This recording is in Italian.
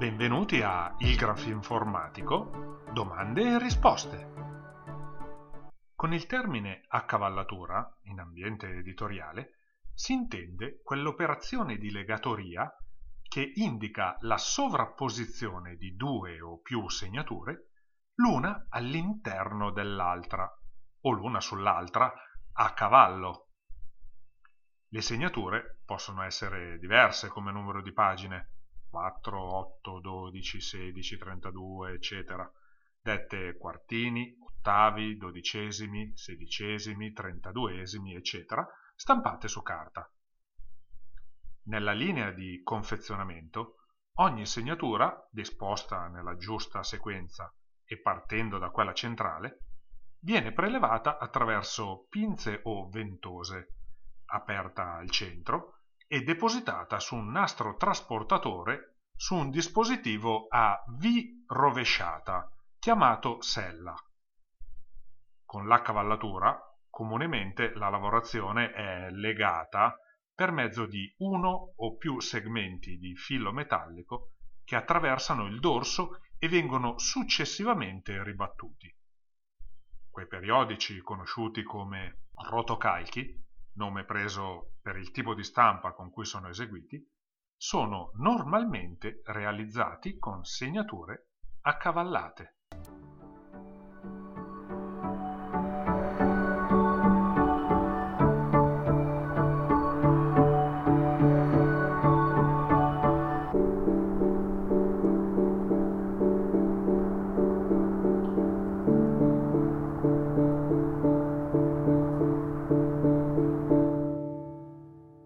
Benvenuti a Il Grafo Informatico, domande e risposte. Con il termine accavallatura, in ambiente editoriale, si intende quell'operazione di legatoria che indica la sovrapposizione di due o più segnature l'una all'interno dell'altra o l'una sull'altra a cavallo. Le segnature possono essere diverse come numero di pagine, 4, 8, 12, 16, 32, eccetera, dette quartini, ottavi, dodicesimi, sedicesimi, trentaduesimi, eccetera, stampate su carta. Nella linea di confezionamento, ogni segnatura, disposta nella giusta sequenza e partendo da quella centrale, viene prelevata attraverso pinze o ventose, aperta al centro, e depositata su un nastro trasportatore su un dispositivo a V rovesciata chiamato sella. Con l'accavallatura comunemente la lavorazione è legata per mezzo di uno o più segmenti di filo metallico che attraversano il dorso e vengono successivamente ribattuti. Quei periodici conosciuti come rotocalchi nome preso per il tipo di stampa con cui sono eseguiti, sono normalmente realizzati con segnature accavallate.